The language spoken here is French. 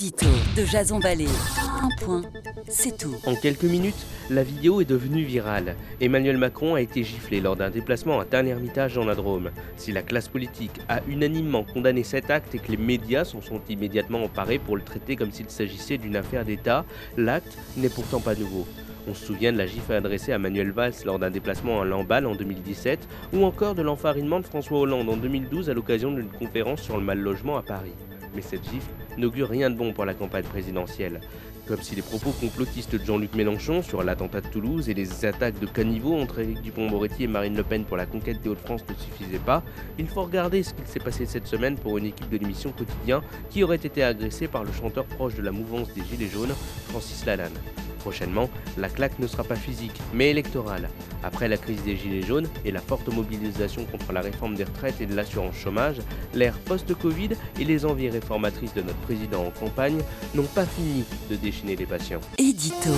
De Jason Vallée. Un point, c'est tout. En quelques minutes, la vidéo est devenue virale. Emmanuel Macron a été giflé lors d'un déplacement à Tain-l'Hermitage dans la Drôme. Si la classe politique a unanimement condamné cet acte et que les médias s'en sont immédiatement emparés pour le traiter comme s'il s'agissait d'une affaire d'État, l'acte n'est pourtant pas nouveau. On se souvient de la gifle adressée à Manuel Valls lors d'un déplacement à Lamballe en 2017, ou encore de l'enfarinement de François Hollande en 2012 à l'occasion d'une conférence sur le mal logement à Paris. Mais cette gifle n'augure rien de bon pour la campagne présidentielle. Comme si les propos complotistes de Jean-Luc Mélenchon sur l'attentat de Toulouse et les attaques de caniveau entre Éric Dupont-Moretti et Marine Le Pen pour la conquête des Hauts-de-France ne suffisaient pas, il faut regarder ce qu'il s'est passé cette semaine pour une équipe de l'émission Quotidien qui aurait été agressée par le chanteur proche de la mouvance des Gilets jaunes, Francis Lalanne. Prochainement, la claque ne sera pas physique, mais électorale. Après la crise des Gilets jaunes et la forte mobilisation contre la réforme des retraites et de l'assurance chômage, l'ère post-Covid et les envies réformatrices de notre président en campagne n'ont pas fini de déchaîner les patients. Édito.